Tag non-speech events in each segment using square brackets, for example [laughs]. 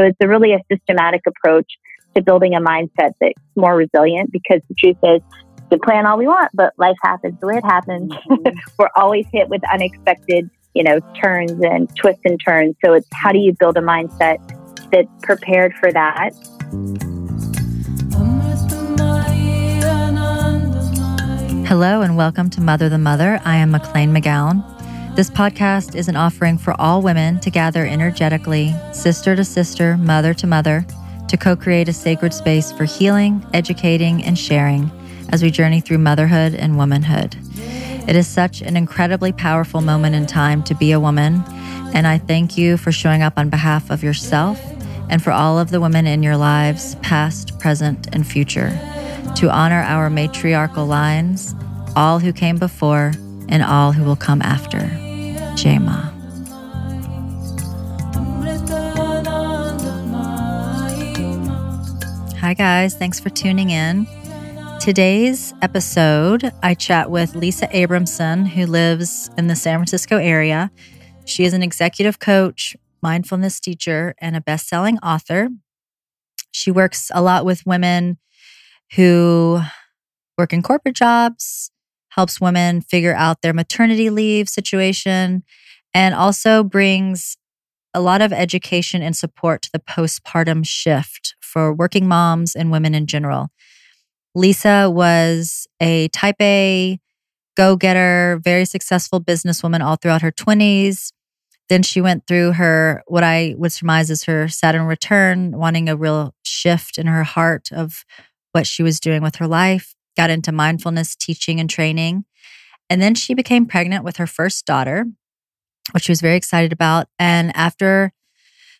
So it's a really a systematic approach to building a mindset that's more resilient because the truth is we plan all we want, but life happens the way it happens. Mm-hmm. [laughs] We're always hit with unexpected, you know, turns and twists and turns. So it's how do you build a mindset that's prepared for that? Hello and welcome to Mother the Mother. I am McLean McGowan. This podcast is an offering for all women to gather energetically, sister to sister, mother to mother, to co create a sacred space for healing, educating, and sharing as we journey through motherhood and womanhood. It is such an incredibly powerful moment in time to be a woman, and I thank you for showing up on behalf of yourself and for all of the women in your lives, past, present, and future, to honor our matriarchal lines, all who came before and all who will come after. Jema. Hi, guys. Thanks for tuning in. Today's episode, I chat with Lisa Abramson, who lives in the San Francisco area. She is an executive coach, mindfulness teacher, and a best selling author. She works a lot with women who work in corporate jobs, helps women figure out their maternity leave situation, and also brings a lot of education and support to the postpartum shift for working moms and women in general. Lisa was a type A go getter, very successful businesswoman all throughout her 20s. Then she went through her, what I would surmise is her Saturn return, wanting a real shift in her heart of what she was doing with her life, got into mindfulness teaching and training. And then she became pregnant with her first daughter, which she was very excited about. And after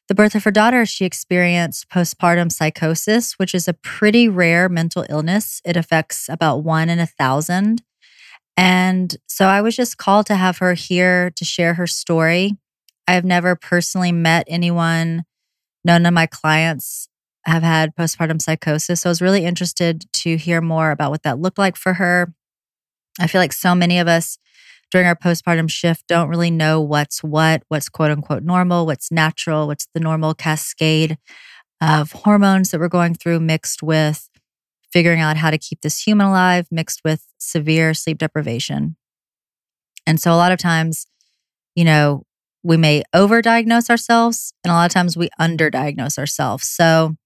the birth of her daughter, she experienced postpartum psychosis, which is a pretty rare mental illness. It affects about one in a thousand. And so I was just called to have her here to share her story. I have never personally met anyone, none of my clients have had postpartum psychosis. So I was really interested to hear more about what that looked like for her. I feel like so many of us during our postpartum shift don't really know what's what, what's quote unquote normal, what's natural, what's the normal cascade of hormones that we're going through, mixed with figuring out how to keep this human alive, mixed with severe sleep deprivation. And so a lot of times, you know, we may overdiagnose ourselves, and a lot of times we underdiagnose ourselves. So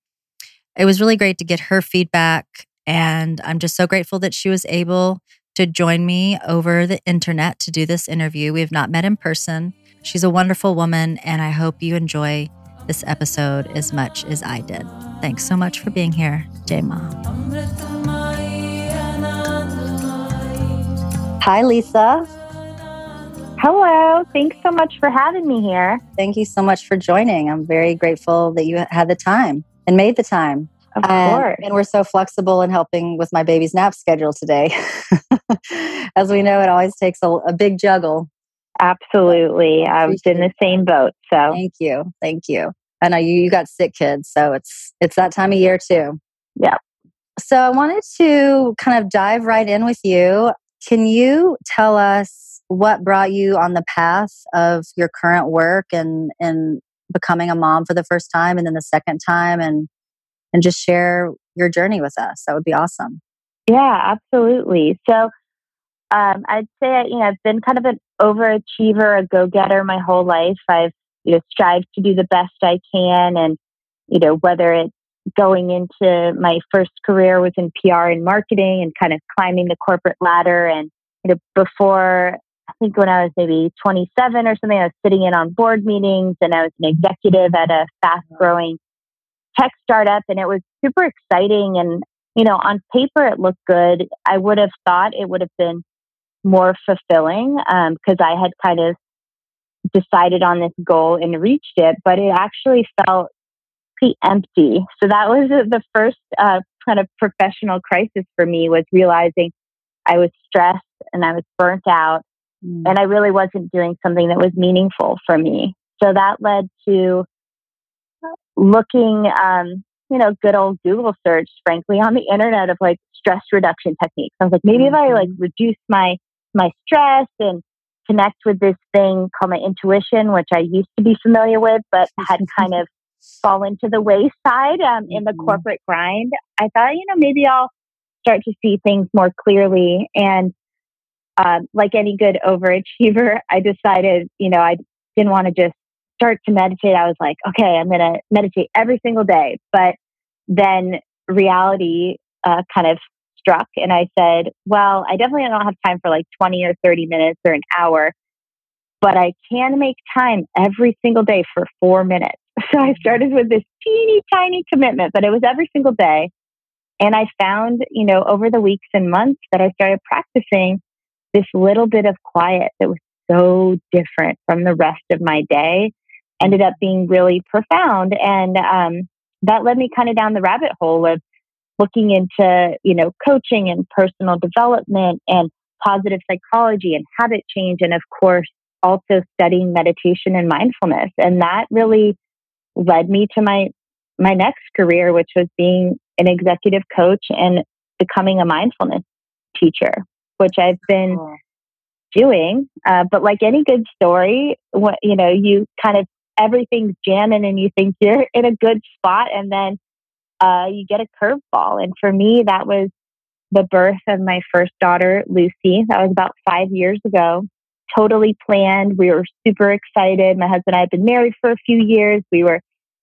it was really great to get her feedback. And I'm just so grateful that she was able to join me over the internet to do this interview. We have not met in person. She's a wonderful woman, and I hope you enjoy this episode as much as I did. Thanks so much for being here, Jema. Hi, Lisa. Hello. Thanks so much for having me here. Thank you so much for joining. I'm very grateful that you had the time and made the time. Of course. And we're so flexible in helping with my baby's nap schedule today. [laughs] As we know, it always takes a, a big juggle. Absolutely. I was in the same boat. So thank you. Thank you. I know you, you got sick kids, so it's it's that time of year too. Yeah. So I wanted to kind of dive right in with you. Can you tell us what brought you on the path of your current work and and becoming a mom for the first time and then the second time and and just share your journey with us. That would be awesome. Yeah, absolutely. So um, I'd say you know I've been kind of an overachiever, a go-getter my whole life. I've you know strived to do the best I can, and you know whether it's going into my first career was in PR and marketing, and kind of climbing the corporate ladder, and you know before I think when I was maybe 27 or something, I was sitting in on board meetings, and I was an executive at a fast-growing tech startup and it was super exciting. And, you know, on paper, it looked good. I would have thought it would have been more fulfilling because um, I had kind of decided on this goal and reached it, but it actually felt pretty empty. So that was the first uh, kind of professional crisis for me was realizing I was stressed and I was burnt out mm. and I really wasn't doing something that was meaningful for me. So that led to looking, um, you know, good old Google search, frankly, on the internet of like stress reduction techniques. I was like, maybe mm-hmm. if I like mm-hmm. reduce my my stress and connect with this thing called my intuition, which I used to be familiar with, but had kind of [laughs] fallen to the wayside um, in the mm-hmm. corporate grind, I thought, you know, maybe I'll start to see things more clearly. And um, like any good overachiever, [laughs] I decided, you know, I didn't want to just start to meditate. I was like, okay, I'm going to meditate every single day. But then reality uh, kind of struck, and I said, well, I definitely don't have time for like 20 or 30 minutes or an hour, but I can make time every single day for four minutes. [laughs] So I started with this teeny tiny commitment, but it was every single day. And I found, you know, over the weeks and months that I started practicing this little bit of quiet that was so different from the rest of my day ended up being really profound. And um, that led me kind of down the rabbit hole of looking into, you know, coaching and personal development and positive psychology and habit change. And of course, also studying meditation and mindfulness. And that really led me to my, my next career, which was being an executive coach and becoming a mindfulness teacher, which I've been cool. doing. Uh, but like any good story, what, you know, you kind of everything's jamming and you think you're [laughs] in a good spot and then uh, you get a curveball. And for me, that was the birth of my first daughter, Lucy. That was about five years ago. Totally planned. We were super excited. My husband and I had been married for a few years. We were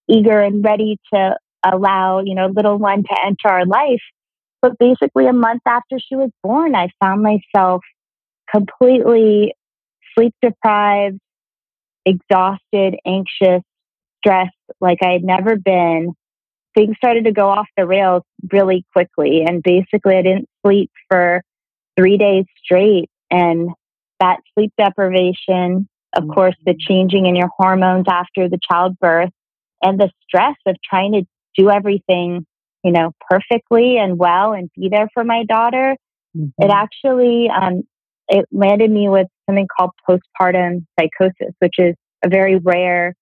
eager and ready to allow, you know, little one to enter our life. But basically, a month after she was born, I found myself completely sleep deprived, exhausted, anxious, stressed like I had never been. Things started to go off the rails really quickly. And basically, I didn't sleep for three days straight. And that sleep deprivation, of mm-hmm. course, the changing in your hormones after the childbirth, and the stress of trying to do everything, you know, perfectly and well and be there for my daughter. Mm-hmm. It actually um, it landed me with something called postpartum psychosis, which is a very rare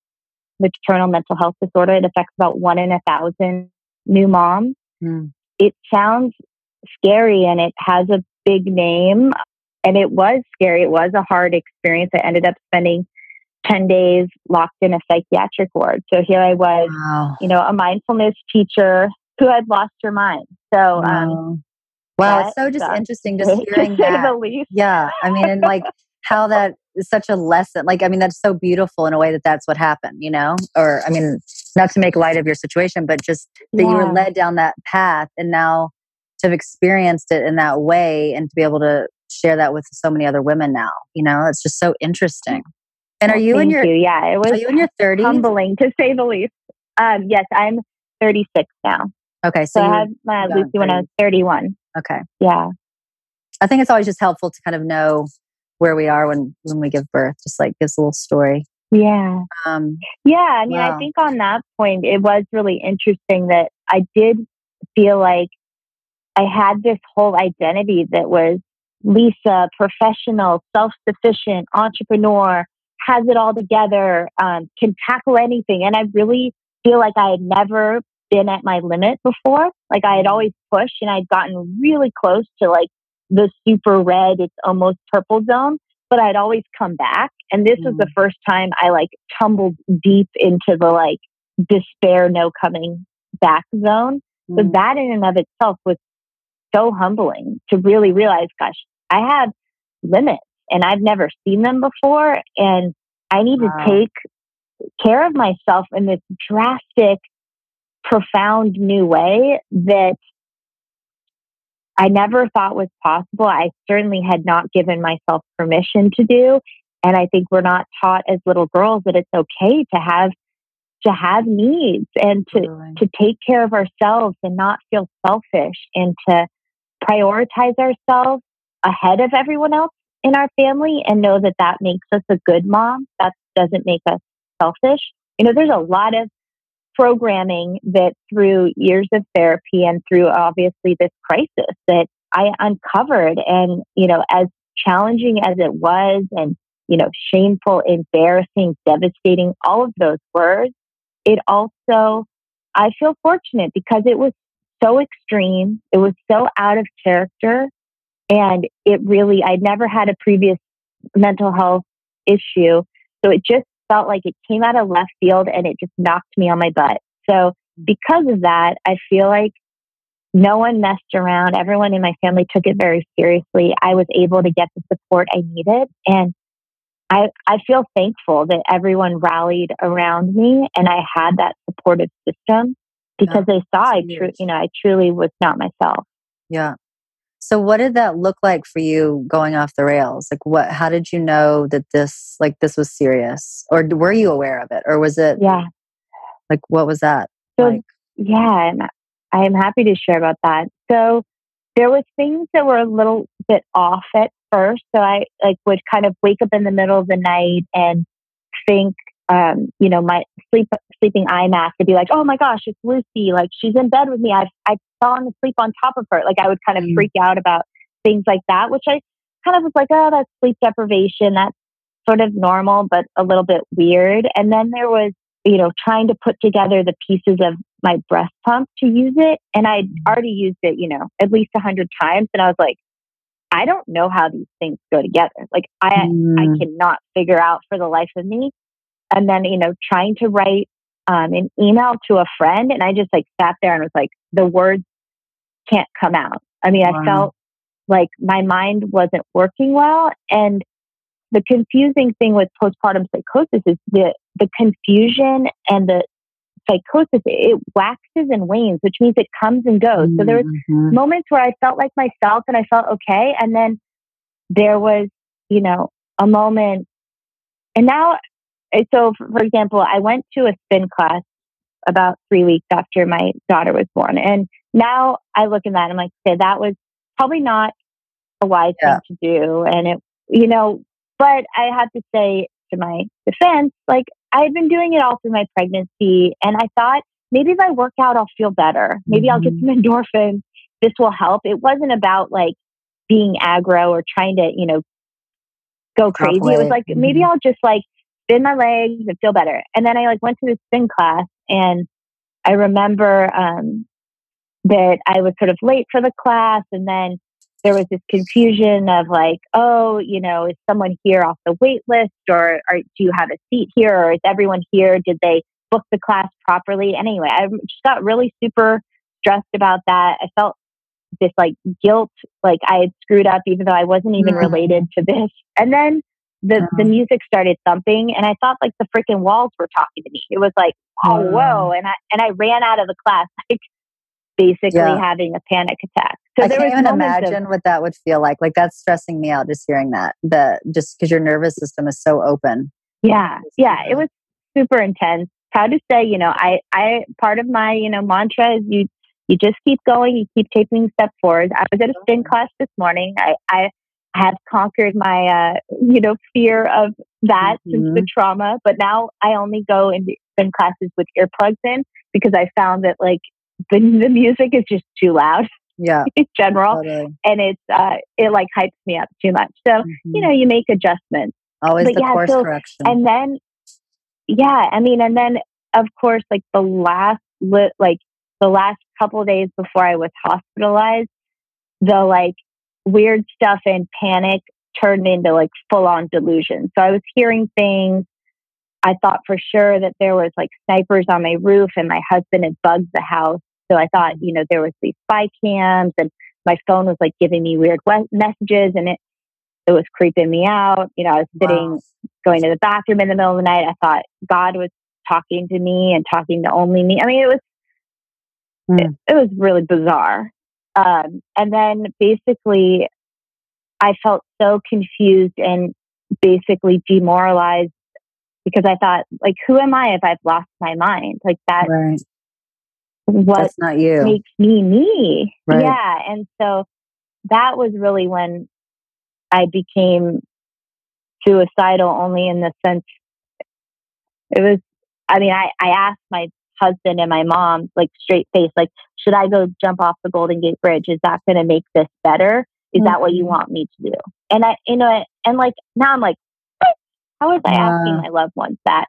maternal mental health disorder. It affects about one in a thousand new moms. Mm. It sounds scary and it has a big name. And it was scary. It was a hard experience. I ended up spending 10 days locked in a psychiatric ward. So here I was, wow. you know, a mindfulness teacher who had lost her mind. So, um, wow. Wow, it's so just interesting just [laughs] hearing that. Yeah, I mean, and like how that is such a lesson. Like, I mean, that's so beautiful in a way that that's what happened, you know? Or, I mean, not to make light of your situation, but just that yeah. you were led down that path and now to have experienced it in that way and to be able to share that with so many other women now, you know? It's just so interesting. And are you in your, you. yeah, it was are you in your 30s? Humbling to say the least. Um, yes, I'm 36 now. Okay. So, so I had my Lucy when I was 31. Okay. Yeah. I think it's always just helpful to kind of know where we are when when we give birth. Just like gives a little story. Yeah. Um, yeah. I mean, wow. I think on that point, it was really interesting that I did feel like I had this whole identity that was Lisa, professional, self sufficient, entrepreneur, has it all together, um, can tackle anything. And I really feel like I had never been at my limit before. Like I had always pushed and I'd gotten really close to like the super red, it's almost purple zone, but I'd always come back. And this mm. was the mm. first time I like tumbled deep into the like despair, no coming back zone. Mm. So that in and of itself was so humbling to really realize, gosh, I have limits and I've never seen them before. And I need wow. to take care of myself in this drastic profound new way that I never thought was possible. I certainly had not given myself permission to do. And I think we're not taught as little girls that it's okay to have to have needs and to really? to take care of ourselves and not feel selfish and to prioritize ourselves ahead of everyone else in our family and know that that makes us a good mom that doesn't make us selfish you know there's a lot of programming that through years of therapy and through obviously this crisis that I uncovered. And, you know, as challenging as it was and, you know, shameful, embarrassing, devastating, all of those words, it also, I feel fortunate because it was so extreme. It was so out of character. And it really, I'd never had a previous mental health issue. So it just felt like it came out of left field and it just knocked me on my butt. So because of that, I feel like no one messed around. Everyone in my family took it very seriously. I was able to get the support I needed. And I, I feel thankful that everyone rallied around me and I had that supportive system because yeah, they saw I tru- you know, I truly was not myself. Yeah. So what did that look like for you going off the rails? Like what how did you know that this like this was serious? Or were you aware of it? Or was it Yeah. Like what was that? So like? yeah, and I am happy to share about that. So there was things that were a little bit off at first. So I like would kind of wake up in the middle of the night and think um, you know, my sleep sleeping eye mask would be like, oh my gosh, it's Lucy. Like she's in bed with me. I've I've fallen asleep on top of her. Like I would kind of mm. freak out about things like that, which I kind of was like, oh, that's sleep deprivation. That's sort of normal, but a little bit weird. And then there was, you know, trying to put together the pieces of my breast pump to use it. And I'd mm. already used it, you know, at least a hundred times. And I was like, I don't know how these things go together. Like I, mm. I cannot figure out for the life of me and then you know trying to write um, an email to a friend and i just like sat there and was like the words can't come out i mean wow. i felt like my mind wasn't working well and the confusing thing with postpartum psychosis is the the confusion and the psychosis it waxes and wanes which means it comes and goes mm-hmm. so there was mm-hmm. moments where i felt like myself and i felt okay and then there was you know a moment and now so for example, I went to a spin class about three weeks after my daughter was born. And now I look at that and I'm like, okay, that was probably not a wise yeah. thing to do. And it, you know, but I have to say to my defense, like I had been doing it all through my pregnancy. And I thought maybe if I work out, I'll feel better. Maybe mm-hmm. I'll get mm-hmm. some [laughs] endorphins. This will help. It wasn't about like being aggro or trying to, you know, go crazy. It was like, mm-hmm. maybe I'll just like spin my legs and feel better. And then I like went to this spin class and I remember um, that I was sort of late for the class and then there was this confusion of like, oh, you know, is someone here off the wait list or, or do you have a seat here or is everyone here? Did they book the class properly? Anyway, I just got really super stressed about that. I felt this like guilt, like I had screwed up even though I wasn't even mm. related to this. And then the the music started thumping and I thought like the freaking walls were talking to me. It was like, oh uh-huh. whoa. And I and I ran out of the class [laughs] like basically yeah. having a panic attack. So I there can't even imagine of, what that would feel like. Like that's stressing me out just hearing that. The just because your nervous system is so open. Yeah. Yeah. It was super intense. How to say, you know, I I part of my, you know, mantra is you you just keep going, you keep taking steps forward. I was at a spin class this morning. I, I have conquered my uh, you know fear of that mm-hmm. since the trauma but now i only go in, spin classes with earplugs in because i found that like the, the music is just too loud yeah [laughs] in general totally. and it's uh it like hypes me up too much so mm-hmm. you know you make adjustments always but the yeah, course so, correction and then yeah i mean and then of course like the last li- like the last couple days before i was hospitalized the like weird stuff and panic turned into like full on delusion. So I was hearing things. I thought for sure that there was like snipers on my roof and my husband had bugged the house. So I thought, you know, there was these spy cams and my phone was like giving me weird messages and it, it was creeping me out. You know, I was sitting, wow. going to the bathroom in the middle of the night. I thought God was talking to me and talking to only me. I mean, it was, mm. it, it was really bizarre. Um, and then basically, I felt so confused and basically demoralized because I thought, like, who am I if I've lost my mind? Like that. Right. What That's not you. makes me me? Right. Yeah, and so that was really when I became suicidal. Only in the sense it was. I mean, I I asked my husband and my mom like straight face like should i go jump off the golden gate bridge is that going to make this better is mm-hmm. that what you mm-hmm. want me to do and i you know and like now i'm like how was i yeah. asking my loved ones that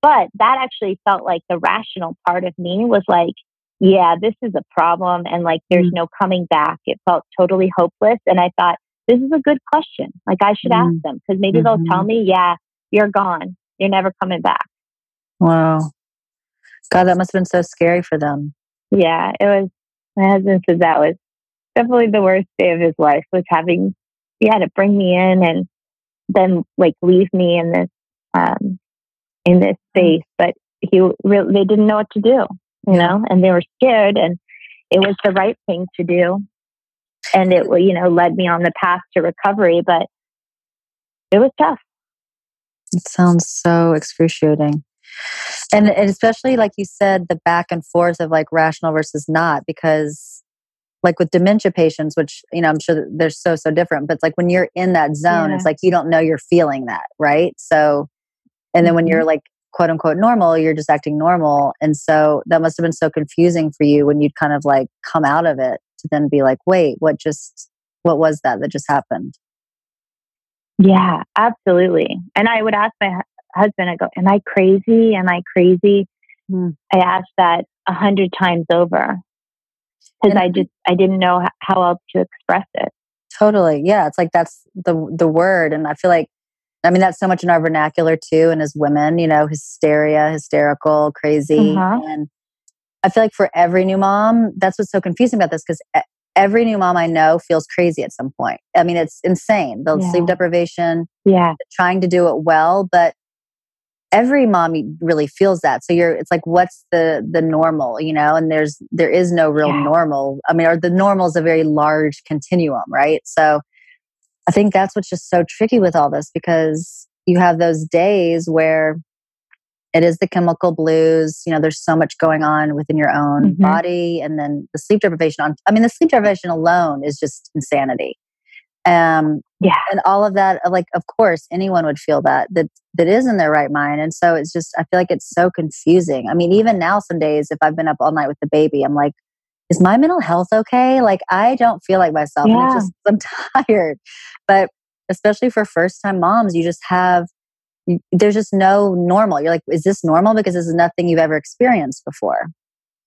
but that actually felt like the rational part of me was like yeah this is a problem and like there's mm-hmm. no coming back it felt totally hopeless and i thought this is a good question like i should ask mm-hmm. them because maybe they'll tell mm-hmm. me yeah you're gone You're never coming back. Wow. God, that must have been so scary for them. Yeah, it was. My husband said that was definitely the worst day of his life was having, he had to bring me in and then like leave me in this, um, in this mm. space. But he really, they didn't know what to do, you know, and they were scared and it was the right thing to do. And it, you know, led me on the path to recovery, but it was tough. It sounds so excruciating. And, and especially like you said, the back and forth of like rational versus not, because like with dementia patients, which, you know, I'm sure they're so, so different, but it's like when you're in that zone, yeah. it's like you don't know you're feeling that, right? So, and then mm-hmm. when you're like quote unquote normal, you're just acting normal. And so that must have been so confusing for you when you'd kind of like come out of it to then be like, wait, what just, what was that that just happened? Yeah, absolutely. And I would ask my husband, I go, Am I crazy? Am I crazy? Mm. I asked that a hundred times over because I just, I didn't know how else to express it. Totally. Yeah. It's like that's the, the word. And I feel like I mean, that's so much in our vernacular too. And as women, you know, hysteria, hysterical, crazy. Uh-huh. And I feel like for every new mom, that's what's so confusing about this because every new mom I know feels crazy at some point. I mean, it's insane. The yeah. sleep deprivation, yeah, trying to do it well, but every mom really feels that. So you're, it's like, what's the the normal, you know? And there's there is no real yeah. normal. I mean, or the normal is a very large continuum, right? So I think that's what's just so tricky with all this because you have those days where it is the chemical blues. You know, there's so much going on within your own mm-hmm. body, and then the sleep deprivation. On, I mean, the sleep deprivation alone is just insanity. Um, yeah, and all of that. Like, of course, anyone would feel that that that is in their right mind, and so it's just. I feel like it's so confusing. I mean, even now, some days, if I've been up all night with the baby, I'm like, is my mental health okay? Like I don't feel like myself. Yeah. Just, [laughs] I'm tired. But especially for first time moms, you just have there's just no normal. You're like, is this normal? Because this is nothing you've ever experienced before.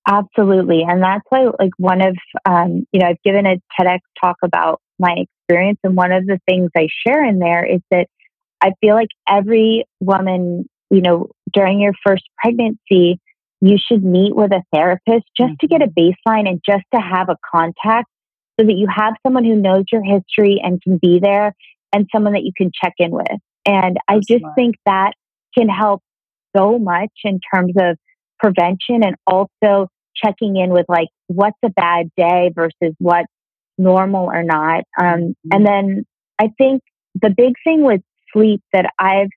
Absolutely. And that's why like one of um, you know, I've given a TEDx talk about my experience and one of the things I share in there is that I feel like every woman, you know, during your first pregnancy, you should meet with a therapist just to get a mm-hmm. baseline and just to have a contact so that you have someone who knows your history and can be there and someone that you can check in with. And I just think that can help so much in terms of prevention and also checking in with like what's a bad day versus what's normal or not. Um, mm-hmm. And then I think the big thing with sleep that I've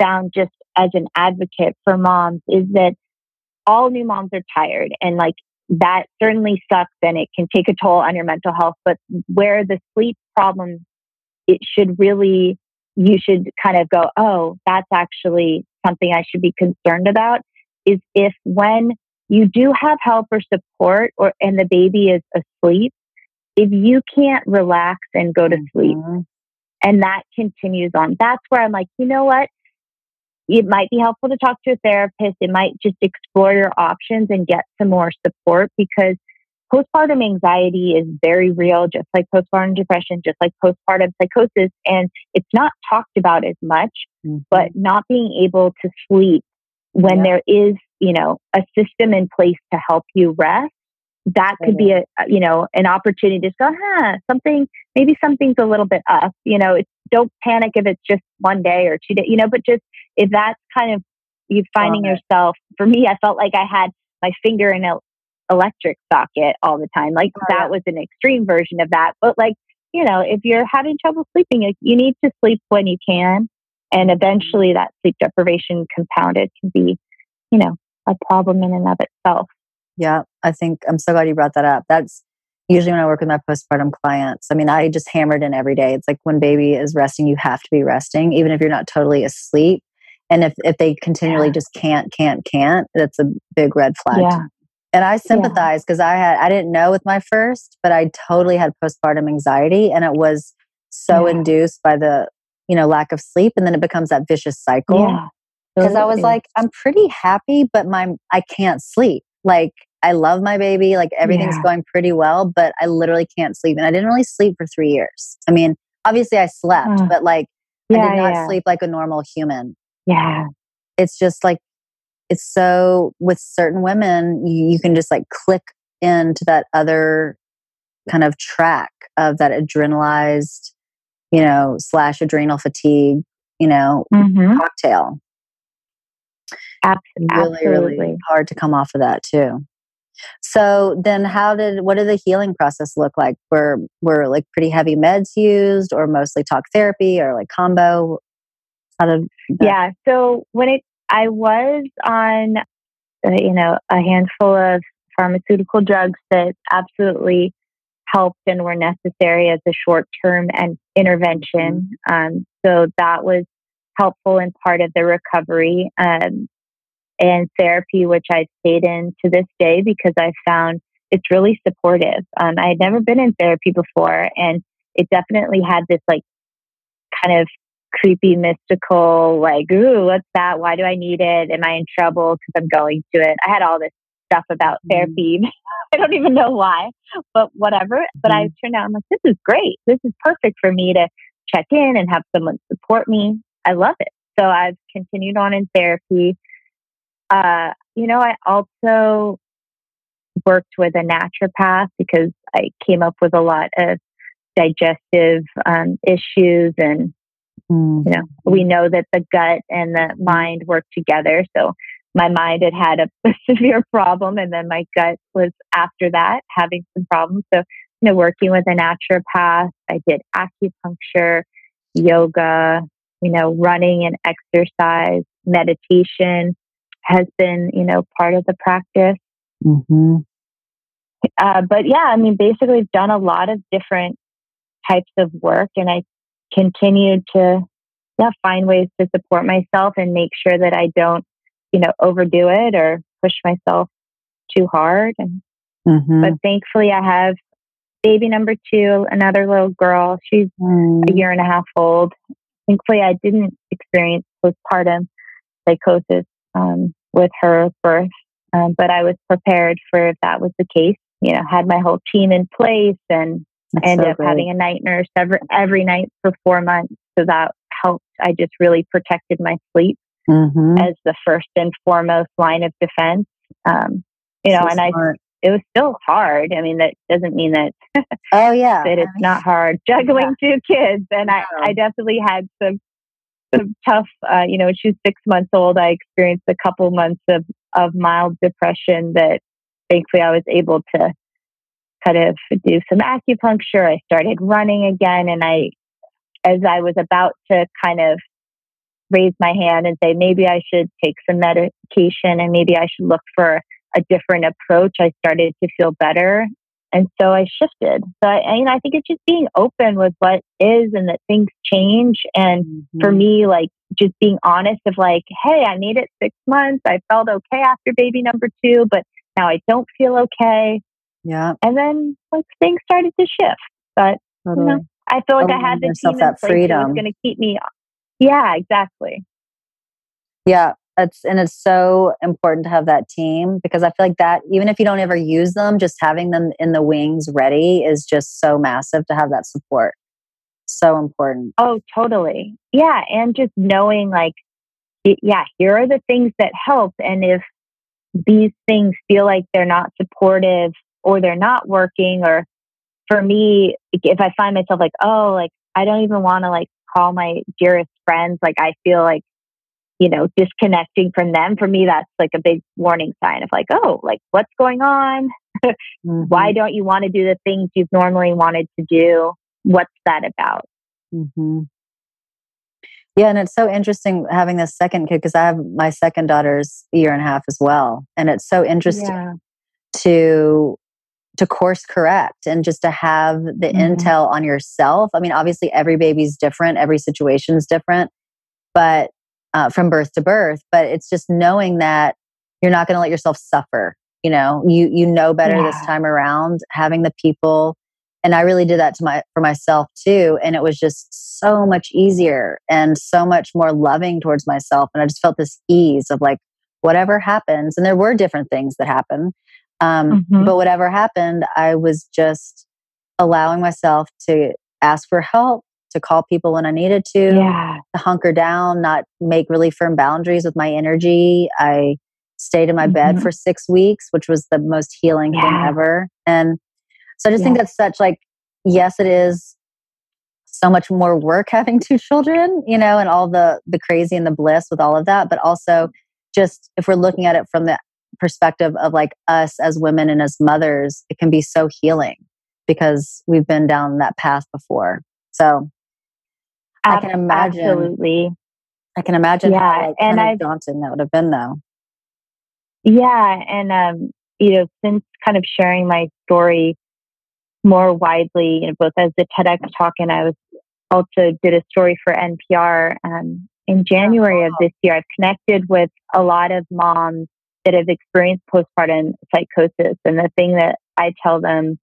found just as an advocate for moms is that all new moms are tired and like that certainly sucks and it can take a toll on your mental health. But where the sleep problem, it should really, you should kind of go, oh, that's actually something I should be concerned about is if when you do have help or support or and the baby is asleep, if you can't relax and go to sleep mm-hmm. and that continues on, that's where I'm like, you know what? It might be helpful to talk to a therapist. It might just explore your options and get some more support because postpartum anxiety is very real, just like postpartum depression, just like postpartum psychosis. And it's not talked about as much, mm-hmm. but not being able to sleep when yeah. there is, you know, a system in place to help you rest that could be a you know an opportunity to go huh something maybe something's a little bit up you know it's don't panic if it's just one day or two days you know but just if that's kind of you finding yourself for me i felt like i had my finger in an electric socket all the time like oh, that yeah. was an extreme version of that but like you know if you're having trouble sleeping you need to sleep when you can and mm-hmm. eventually that sleep deprivation compounded can be you know a problem in and of itself yeah, I think I'm so glad you brought that up. That's usually when I work with my postpartum clients. I mean, I just hammered in every day. It's like when baby is resting, you have to be resting, even if you're not totally asleep. And if, if they continually yeah. just can't, can't, can't, that's a big red flag. Yeah. And I sympathize because yeah. I had I didn't know with my first, but I totally had postpartum anxiety and it was so induced by the, you know, lack of sleep and then it becomes that vicious cycle. Because I was like, I'm pretty happy, but my I can't sleep. Like I love my baby. Like everything's yeah. going pretty well, but I literally can't sleep. And I didn't really sleep for three years. I mean, obviously I slept, uh, but like yeah, I did not yeah. sleep like a normal human. Yeah. it's just like it's so with certain women you, you can just like click into that other kind of track of that adrenalized you know slash adrenal fatigue you know mm-hmm. cocktail Absolutely. really really hard to come off of that too so then how did what did the healing process look like were were like pretty heavy meds used or mostly talk therapy or like combo how did yeah so when it i was on uh, you know a handful of pharmaceutical drugs that absolutely helped and were necessary as a short term and intervention mm-hmm. um, so that was helpful in part of the recovery um, and therapy, which I've stayed in to this day because I found it's really supportive. Um, I had never been in therapy before, and it definitely had this like kind of creepy, mystical, like, ooh, what's that? Why do I need it? Am I in trouble because I'm going to it? I had all this stuff about mm-hmm. therapy. [laughs] I don't even know why, but whatever. But mm-hmm. I turned out, I'm like, this is great. This is perfect for me to check in and have someone support me. I love it. So I've continued on in therapy. Uh, you know, I also worked with a naturopath because I came up with a lot of digestive um, issues and mm. you know we know that the gut and the mind work together. So my mind had had a, [laughs] a, severe problem and then my gut was after that having some problems. So you know working with a naturopath i did acupuncture yoga you know running and exercise meditation has been, you know, part of the practice. Mm-hmm. Uh, but yeah, I mean, basically, I've done a lot of different types of work, and I continue to yeah find ways to support myself and make sure that I don't, you know, overdo it or push myself too hard. And mm-hmm. but thankfully, I have baby number two, another little girl. She's mm. a year and a half old. Thankfully, I didn't experience postpartum psychosis um, with her birth, um, but I was prepared for if that was the case. You know, had my whole team in place and That's ended so up great. having a night nurse every every night for four months. So that helped. I just really protected my sleep mm-hmm. as the first and foremost line of defense. Um, you know, so and smart. I it was still hard. I mean, that doesn't mean that. oh yeah, [laughs] that it's not hard juggling yeah. two kids, and I, I definitely had some some tough, uh, you know, she was six months old. I experienced a couple months of, of mild depression that thankfully I was able to kind of do some acupuncture. I started running again. And I, as I was about to kind of raise my hand and say, maybe I should take some medication and maybe I should look for a different approach, I started to feel better. And so I shifted. So I, you know, I think it's just being open with what is and that things change. And mm-hmm. for me, like just being honest of like, hey, I made it six months. I felt okay after baby number two, but now I don't feel okay. Yeah. And then like things started to shift. But totally. you know, I feel like I had the team that freedom. was going to keep me. Yeah, exactly. Yeah, and it's so important to have that team because I feel like that even if you don't ever use them, just having them in the wings ready is just so massive to have that support. So important. Oh, totally. Yeah, and just knowing like yeah, here are the things that help and if these things feel like they're not supportive or they're not working or for me if I find myself like, oh, like I don't even want to like call my dearest friends, like I feel like you know, disconnecting from them, for me, that's like a big warning sign of like, oh, like what's going on? [laughs] mm-hmm. Why don't you want to do the things you've normally wanted to do? What's that about? Mm-hmm. Yeah, and it's so interesting having this second kid because I have my second daughter's year and a half as well, and it's so interesting yeah. to to course correct and just to have the mm-hmm. intel on yourself. I mean, obviously, every baby's different, every situation is different, but uh, from birth to birth, but it's just knowing that you're not going to let yourself suffer. You know, you you know better yeah. this time around. Having the people, and I really did that to my for myself too, and it was just so much easier and so much more loving towards myself. And I just felt this ease of like whatever happens, and there were different things that happened, um, mm-hmm. but whatever happened, I was just allowing myself to ask for help to call people when I needed to, Yeah. to hunker down, not make really firm boundaries with my energy. I stayed in my bed Mhm. for six weeks, which was the most healing thing ever. And so I just think that's such like, yes, it is so much more work [laughs] having two children, you know, and all the the crazy and the bliss with all of that, but also just if we're looking at it from the perspective of like us as women and as mothers, it can be so healing because we've been down that path before. So I can imagine. Absolutely. I can imagine how Yeah, like, and kind of daunting that would have been though. Yeah. And, um, you know, since kind of sharing my story more widely, you know, both as a TEDx talk and I was also did a story for NPR um, in January of this year. I've connected with a lot of moms that have experienced postpartum psychosis. And the thing that I tell them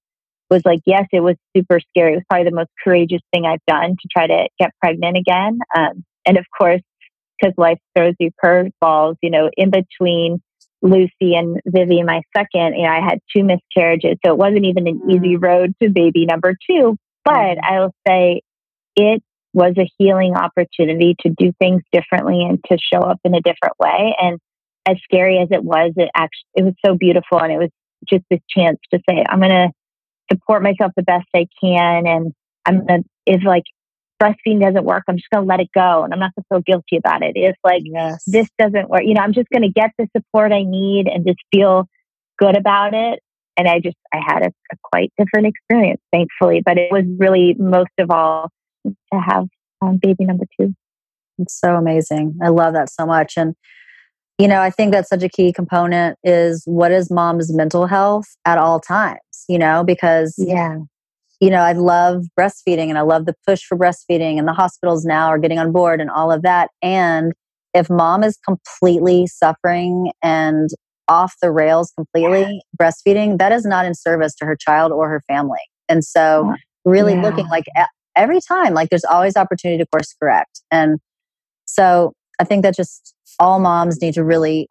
was like, yes, it was super scary. It was probably the most courageous thing I've done to try to get pregnant again. Um, and of course, because life throws you curveballs, you know, in between Lucy and Vivi, my second, you know, I had two miscarriages. So it wasn't even an easy road to baby number two. But Mhm. I'll say it was a healing opportunity to do things differently and to show up in a different way. And as scary as it was, it actually it was so beautiful and it was just this chance to say, I'm gonna support myself the best I can and I'm gonna if like breastfeeding doesn't work, I'm just gonna let it go and I'm not gonna feel guilty about it. If like yes. this doesn't work, you know, I'm just gonna get the support I need and just feel good about it. And I just I had a, a quite different experience, thankfully. But it was really most of all to have um, baby number two. It's so amazing. I love that so much. And, you know, I think that's such a key component is what is mom's mental health at all times, you know, because, Yeah. you know, I love breastfeeding and I love the push for breastfeeding and the hospitals now are getting on board and all of that. And if mom is completely suffering and off the rails completely breastfeeding, that is not in service to her child or her family. And so, really Yeah. looking like every time, like there's always opportunity to course correct. And so I think that just all moms need to really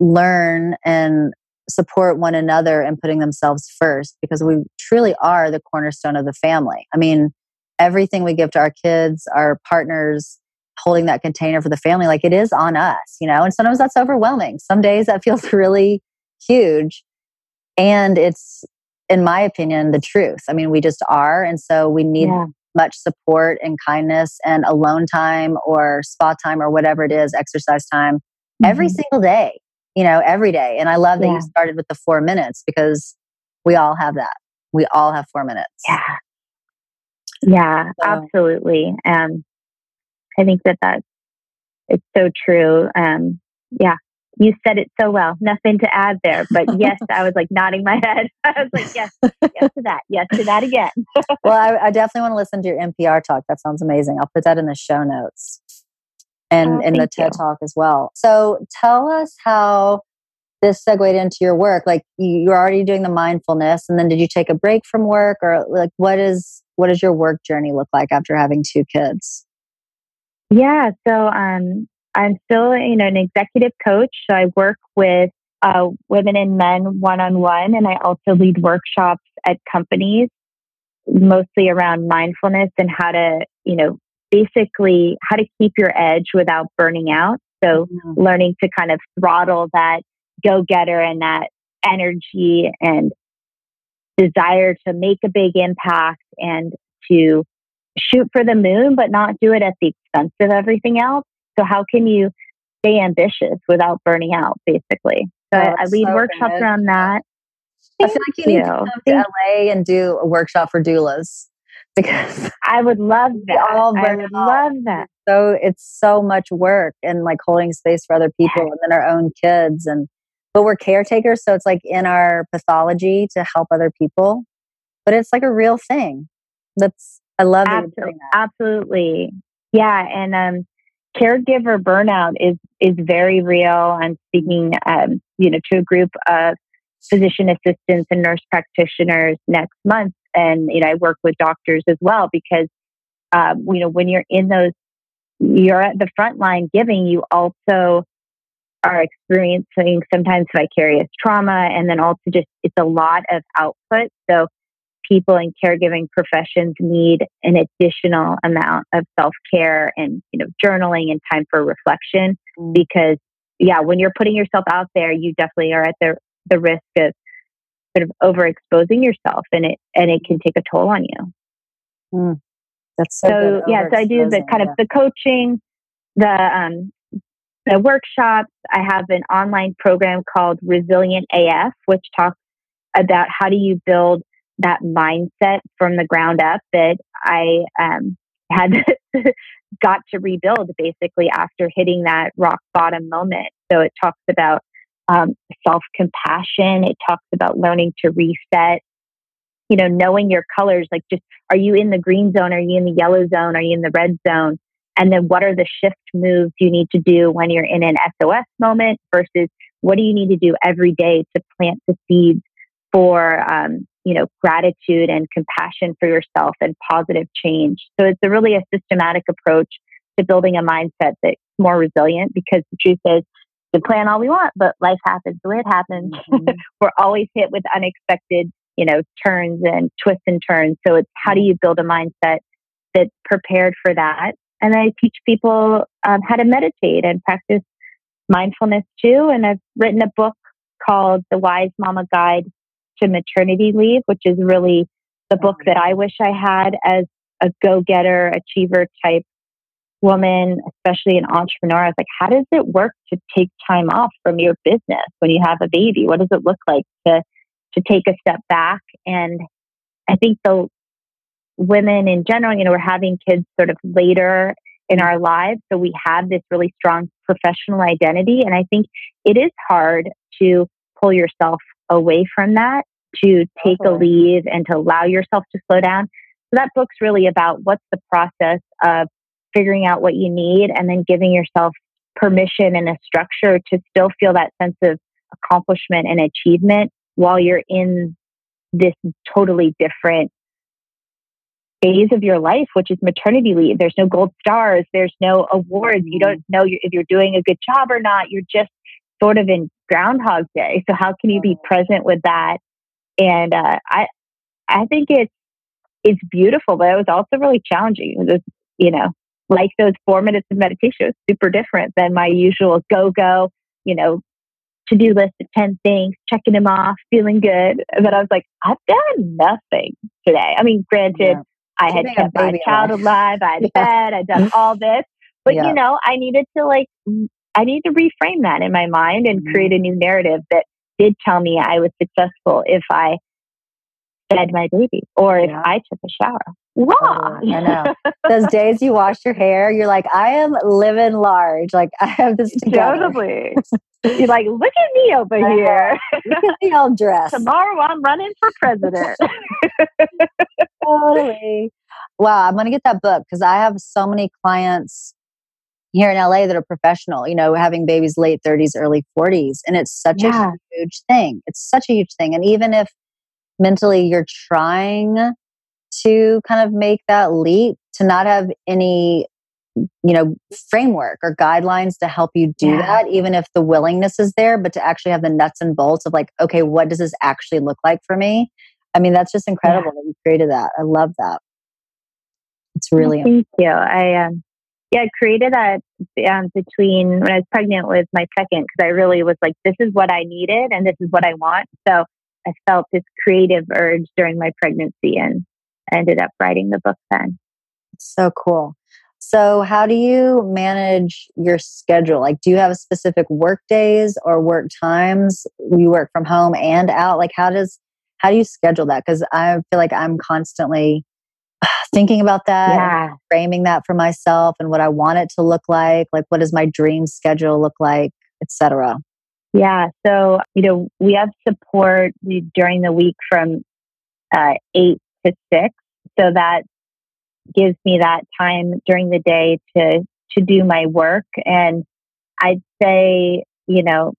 learn and support one another in putting themselves first because we truly are the cornerstone of the family. I mean, everything we give to our kids, our partners, holding that container for the family, like it is on us, you know? And sometimes that's overwhelming. Some days that feels [laughs] really huge. And it's, in my opinion, the truth. I mean, we just are. And so we need Yeah. Much support and kindness and alone time or spa time or whatever it is, exercise time every Mhm. single day, you know, every day. And I love that Yeah. you started with the four minutes because we all have that. We all have four minutes. Yeah. Yeah, So- absolutely. Um, I think that that's it's so true. Um, yeah, you said it so well. Nothing to add there, but [laughs] yes, I was like nodding my head. [laughs] I was like, yes, yes to that, yes to that again. [laughs] well, I, I definitely want to listen to your NPR talk. That sounds amazing. I'll put that in the show notes and Oh, in the TED you. talk as well. So tell us how this segued into your work. Like you- you're already doing the mindfulness, and then did you take a break from work, or like what is what does your work journey look like after having two kids? Yeah, so um, I'm still, you know, an executive coach. So I work with uh, women and men one on one, and I also lead workshops at companies, mostly around mindfulness and how to, you know, basically how to keep your edge without burning out. So learning to kind of throttle that go getter and that energy and desire to make a big impact and to shoot for the moon, but not do it at the expense of everything else. So, how can you stay ambitious without burning out, basically? So, Oh, I, I lead so workshops good. around that. I feel like you need to you. come to LA and do a workshop for doulas because [laughs] I would love [laughs] that. all I would love that. so it's so much work and like holding space for other people and then our own kids and but we're caretakers so it's like in our pathology to help other people but it's like a real thing that's i love Absolutely. Absolutely. Yeah. And um, caregiver burnout is, is very real. I'm speaking, um, you know, to a group of physician assistants and nurse practitioners next month. And, you know, I work with doctors as well because, um, you know, when you're in those, you're at the front line giving, you also are experiencing sometimes vicarious trauma. And then also just, it's a lot of output. So people in caregiving professions need an additional amount of self-care and you know journaling and time for reflection mm. because yeah when you're putting yourself out there you definitely are at the the risk of sort of overexposing yourself and it and it can take a toll on you mm. that's so, so yeah so i do the kind of the coaching the um the workshops i have an online program called resilient af which talks about how do you build that mindset from the ground up that I um, had [laughs] got to rebuild basically after hitting that rock bottom moment. So it talks about um, self compassion. It talks about learning to reset. You know, knowing your colors. Like, just are you in the green zone? Are you in the yellow zone? Are you in the red zone? And then, what are the shift moves you need to do when you're in an SOS moment versus what do you need to do every day to plant the seeds for um, you know gratitude and compassion for yourself and positive change. So it's a really a systematic approach to building a mindset that's more resilient because the truth is we plan all we want but life happens the way it happens. Mm-hmm. [laughs] we're always hit with unexpected you know turns and twists and turns. So it's how do you build a mindset that's prepared for that? And i teach people um, how to meditate and practice mindfulness too. And i've written a book called the wise mama guide to maternity leave, which is really the book mm-hmm. that I wish I had as a go getter, achiever type woman, especially an entrepreneur. I was like, how does it work to take time off from your business when you have a baby? What does it look like to to take a step back? And I think the women in general, you know, we're having kids sort of later in our lives. So we have this really strong professional identity. And I think it is hard to pull yourself away from that to take a leave and to allow yourself to slow down. So that book's really about what's the process of figuring out what you need and then giving yourself permission and a structure to still feel that sense of accomplishment and achievement while you're in this totally different phase of your life, which is maternity leave. There's no gold stars, there's no awards. You mm-hmm. don't know if you're doing a good job or not. You're just sort of in Groundhog Day. So how can you be present with that? And uh, I, I think it's it's beautiful, but it was also really challenging. It was, you know, like those four minutes of meditation was super different than my usual go go, you know, to do list of 10 things, checking them off, feeling good. But I was like, I've done nothing today. I mean, granted, yeah. I had kept my child alive, I had [laughs] yeah. fed, I'd done all this. But, yeah. you know, I needed to like I need to reframe that in my mind and create a mm. new narrative that did tell me I was successful if I fed my baby or if yeah. I took a shower. Wow. Oh, I know. [laughs] Those days you wash your hair, you're like, I am living large. Like I have this together. Totally. [laughs] you're like, look at me over here. look at me all dressed. Tomorrow I'm running for president. [laughs] totally. Wow, I'm gonna get that book because I have so many clients here in LA that are professional, you know, having babies late 30s, early 40s. And it's such yeah. a huge thing. It's such a huge thing. And even if mentally you're trying to kind of make that leap, to not have any, you know, framework or guidelines to help you do yeah. that, even if the willingness is there, but to actually have the nuts and bolts of like, okay, what does this actually look like for me? I mean, that's just incredible yeah. that you created that. I love that. It's really thank you. I um yeah, I created that um, between when I was pregnant with my second because I really was like, this is what I needed and this is what I want. So I felt this creative urge during my pregnancy and ended up writing the book then. So cool. So, how do you manage your schedule? Like, do you have specific work days or work times? You work from home and out. Like, how does how do you schedule that? Because I feel like I'm constantly [sighs] thinking about that, yeah. framing that for myself and what I want it to look like, like what does my dream schedule look like, etc. Yeah, so you know we have support during the week from uh, eight to six, so that gives me that time during the day to to do my work. And I'd say you know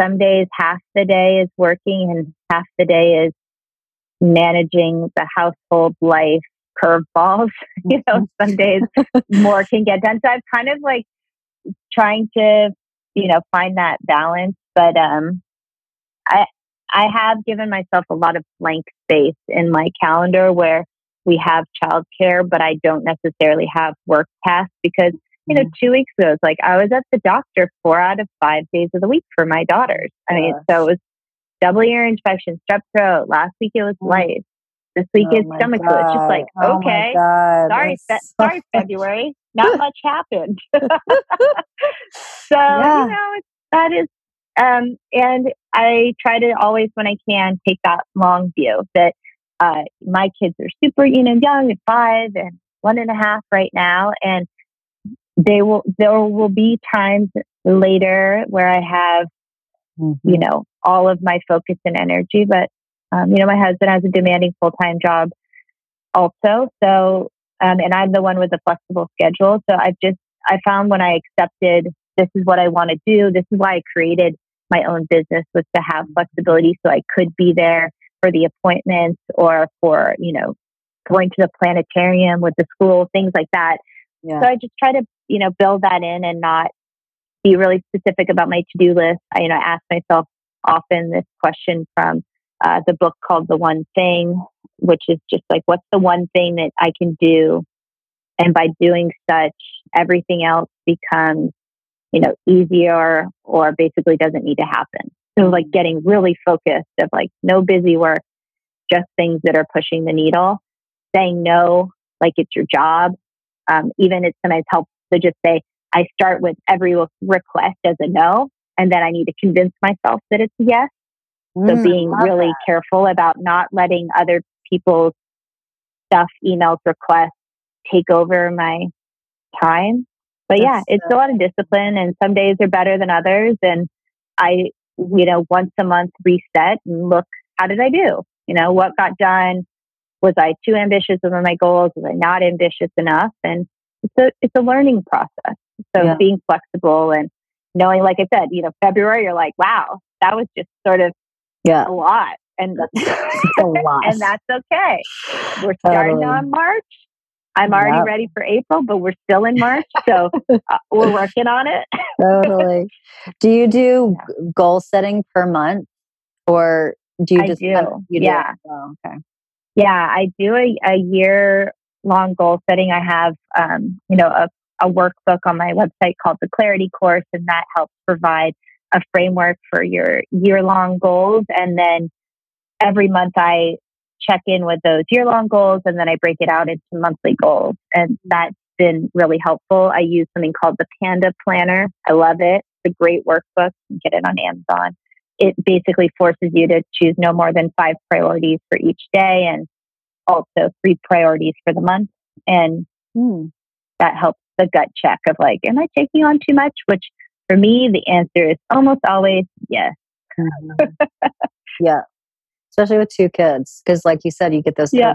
some days half the day is working and half the day is managing the household life curveballs. [laughs] you know, some days [laughs] more can get done. So I'm kind of like trying to, you know, find that balance. But um, I I have given myself a lot of blank space in my calendar where we have childcare, but I don't necessarily have work tasks because, you know, mm-hmm. two weeks ago, it's like I was at the doctor four out of five days of the week for my daughters. I mean, so it was double ear infection, strep throat. Last week it was mm. This week oh is stomach flu. It's just like, oh okay, sorry, fe- sorry, [laughs] February. Not much happened. [laughs] so, yeah. you know, that is, um, and I try to always, when I can, take that long view that uh, my kids are super, you know, young at five and one and a half right now. And they will, there will be times later where I have, mm-hmm. you know, all of my focus and energy. But, um, you know, my husband has a demanding full time job also. So, um, and I'm the one with the flexible schedule. So I've just, I found when I accepted this is what I want to do, this is why I created my own business was to have flexibility so I could be there for the appointments or for, you know, going to the planetarium with the school, things like that. Yeah. So I just try to, you know, build that in and not be really specific about my to-do list. I, you know, ask myself often this question from uh, the book called The One Thing, which is just like, what's the one thing that I can do? And by doing such, everything else becomes, you know, easier or basically doesn't need to happen. So like getting really focused of like no busy work, just things that are pushing the needle, saying no, like it's your job. Um, even it's sometimes helps to just say, I start with every request as a no, and then I need to convince myself that it's a yes. Mm, so being really that. careful about not letting other people's stuff, emails, requests take over my time. But That's yeah, it's so a lot of discipline and some days are better than others. And I you know, once a month reset and look, how did I do? You know, what got done? Was I too ambitious with my goals? Was I not ambitious enough? And it's a, it's a learning process. So yeah. being flexible and knowing, like I said, you know, February, you're like, wow, that was just sort of yeah. a lot. And that's [laughs] [laughs] a lot. and that's okay. We're starting totally. on March. I'm already yep. ready for April, but we're still in March, so [laughs] uh, we're working on it. totally. Do you do yeah. goal setting per month, or do you just? I do. Kind of, you yeah. Do? Oh, okay. Yeah, I do a, a year long goal setting. I have, um, you know, a, a workbook on my website called the Clarity Course, and that helps provide a framework for your year long goals. And then every month I check in with those year long goals and then I break it out into monthly goals. And that's been really helpful. I use something called the Panda Planner. I love it. It's a great workbook. You can get it on Amazon. It basically forces you to choose no more than five priorities for each day and also three priorities for the month. And hmm, that helps the gut check of like, am I taking on too much? Which for me, the answer is almost always yes. Mm-hmm. [laughs] yeah especially with two kids because like you said you get those yeah.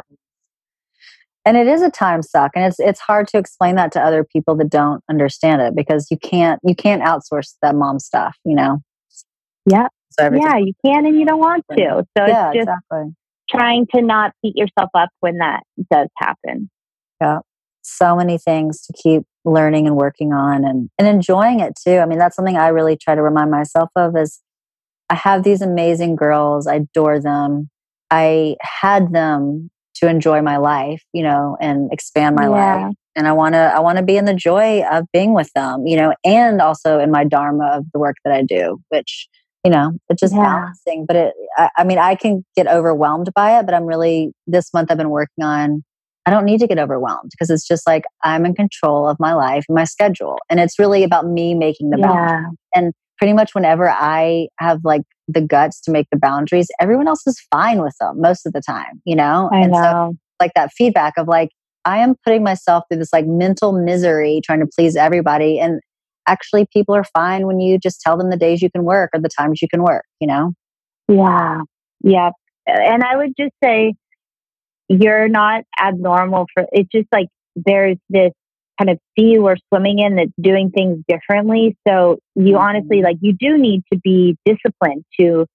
and it is a time suck and it's it's hard to explain that to other people that don't understand it because you can't you can't outsource that mom stuff you know yeah so yeah you can and you don't want to so yeah, it's just exactly. trying to not beat yourself up when that does happen yeah so many things to keep learning and working on and, and enjoying it too i mean that's something i really try to remind myself of is I have these amazing girls. I adore them. I had them to enjoy my life, you know, and expand my yeah. life. And I want to, I want to be in the joy of being with them, you know, and also in my dharma of the work that I do, which, you know, it's just yeah. balancing. But it, I, I mean, I can get overwhelmed by it, but I'm really, this month I've been working on, I don't need to get overwhelmed because it's just like I'm in control of my life and my schedule. And it's really about me making the yeah. balance. And pretty much whenever I have like the guts to make the boundaries, everyone else is fine with them most of the time, you know? I and know. So, like that feedback of like, I am putting myself through this like mental misery trying to please everybody. And actually, people are fine when you just tell them the days you can work or the times you can work, you know? Yeah. Yeah. And I would just say, you're not abnormal for it's just like there's this kind of sea we're swimming in that's doing things differently. So you mm-hmm. honestly, like, you do need to be disciplined to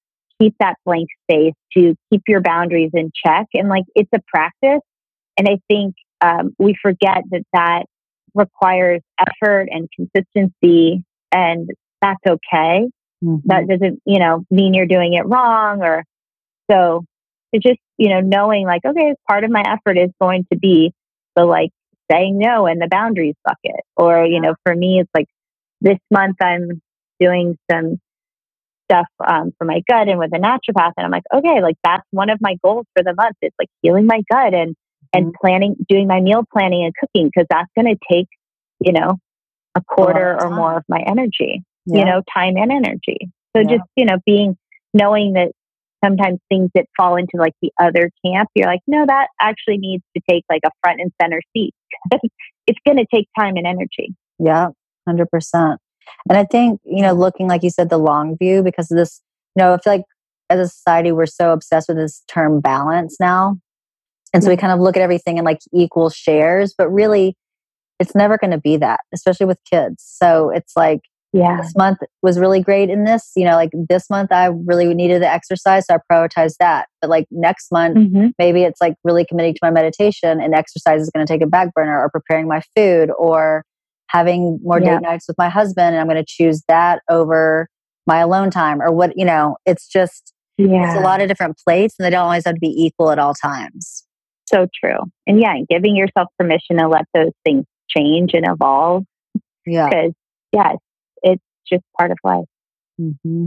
keep that blank space, to keep your boundaries in check. And like, it's a practice. And I think um, we forget that that requires effort and consistency, and that's okay. Mm-hmm. That doesn't, you know, mean you're doing it wrong or So it's just, you know, knowing like, okay, part of my effort is going to be the like saying no and the boundaries bucket. Or, you know, for me, it's like this month I'm doing some stuff um, for my gut and with a naturopath. And I'm like, okay, like that's one of my goals for the month. It's like healing my gut and, mm-hmm. and planning, doing my meal planning and cooking because that's going to take, you know, a quarter or more of my energy, yeah. you know, time and energy. So yeah. just, you know, being, knowing that sometimes things that fall into like the other camp, you're like, no, that actually needs to take like a front and center seat. [laughs] it's going to take time and energy. Yeah, 100%. And I think, you know, looking, like you said, the long view, because of this, you know, I feel like as a society, we're so obsessed with this term balance now. And so we mm-hmm. kind of look at everything in like equal shares, but really it's never going to be that, especially with kids. So it's like, yeah this month was really great in this you know like this month i really needed the exercise so i prioritized that but like next month mm-hmm. maybe it's like really committing to my meditation and exercise is going to take a back burner or preparing my food or having more yeah. date nights with my husband and i'm going to choose that over my alone time or what you know it's just yeah. it's a lot of different plates and they don't always have to be equal at all times so true and yeah giving yourself permission to let those things change and evolve yeah because yeah just part of life. Mm-hmm.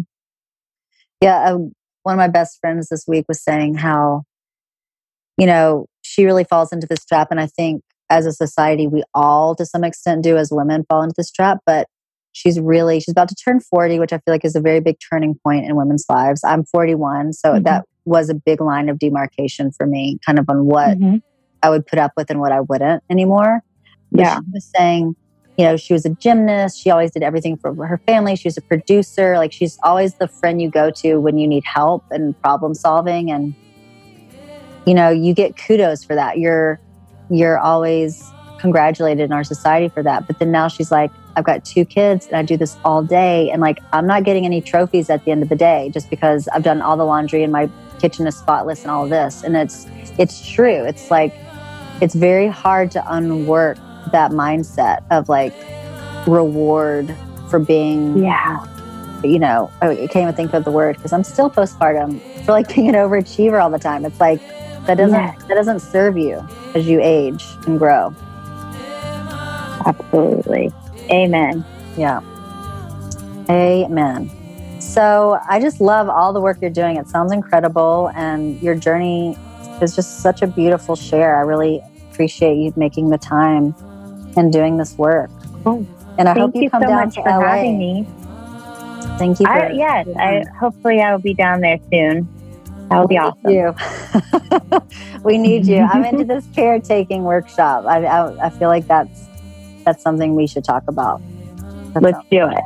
Yeah. Um, one of my best friends this week was saying how, you know, she really falls into this trap. And I think as a society, we all to some extent do as women fall into this trap. But she's really, she's about to turn 40, which I feel like is a very big turning point in women's lives. I'm 41. So mm-hmm. that was a big line of demarcation for me, kind of on what mm-hmm. I would put up with and what I wouldn't anymore. But yeah. She was saying, you know, she was a gymnast. She always did everything for her family. She was a producer. Like she's always the friend you go to when you need help and problem solving. And, you know, you get kudos for that. You're, you're always congratulated in our society for that. But then now she's like, I've got two kids and I do this all day. And like, I'm not getting any trophies at the end of the day just because I've done all the laundry and my kitchen is spotless and all this. And it's, it's true. It's like, it's very hard to unwork that mindset of like reward for being yeah. you know i can't even think of the word because i'm still postpartum. For like being an overachiever all the time. It's like that doesn't that doesn't serve you as you age and grow. Absolutely. Amen. Yeah. Amen. So i just love all the work you're doing. It sounds incredible and your journey is just such a beautiful share. I really appreciate you making the time and doing this work. Oh, and I hope you, you come so down much to for LA. having me. Thank you. I, yes, I hopefully I will be down there soon. That would be awesome. You. we need you. I'm into this caretaking workshop. I, I, I feel like that's that's something we should talk about. That's Let's do it.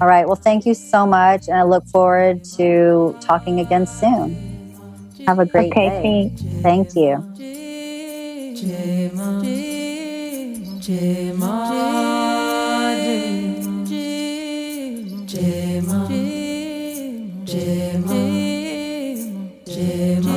All right. Well, thank you so much, and I look forward to talking again soon. Have a great okay, day. Thanks. Thank you. Jai Ma Jai Ma Jai Ma Jai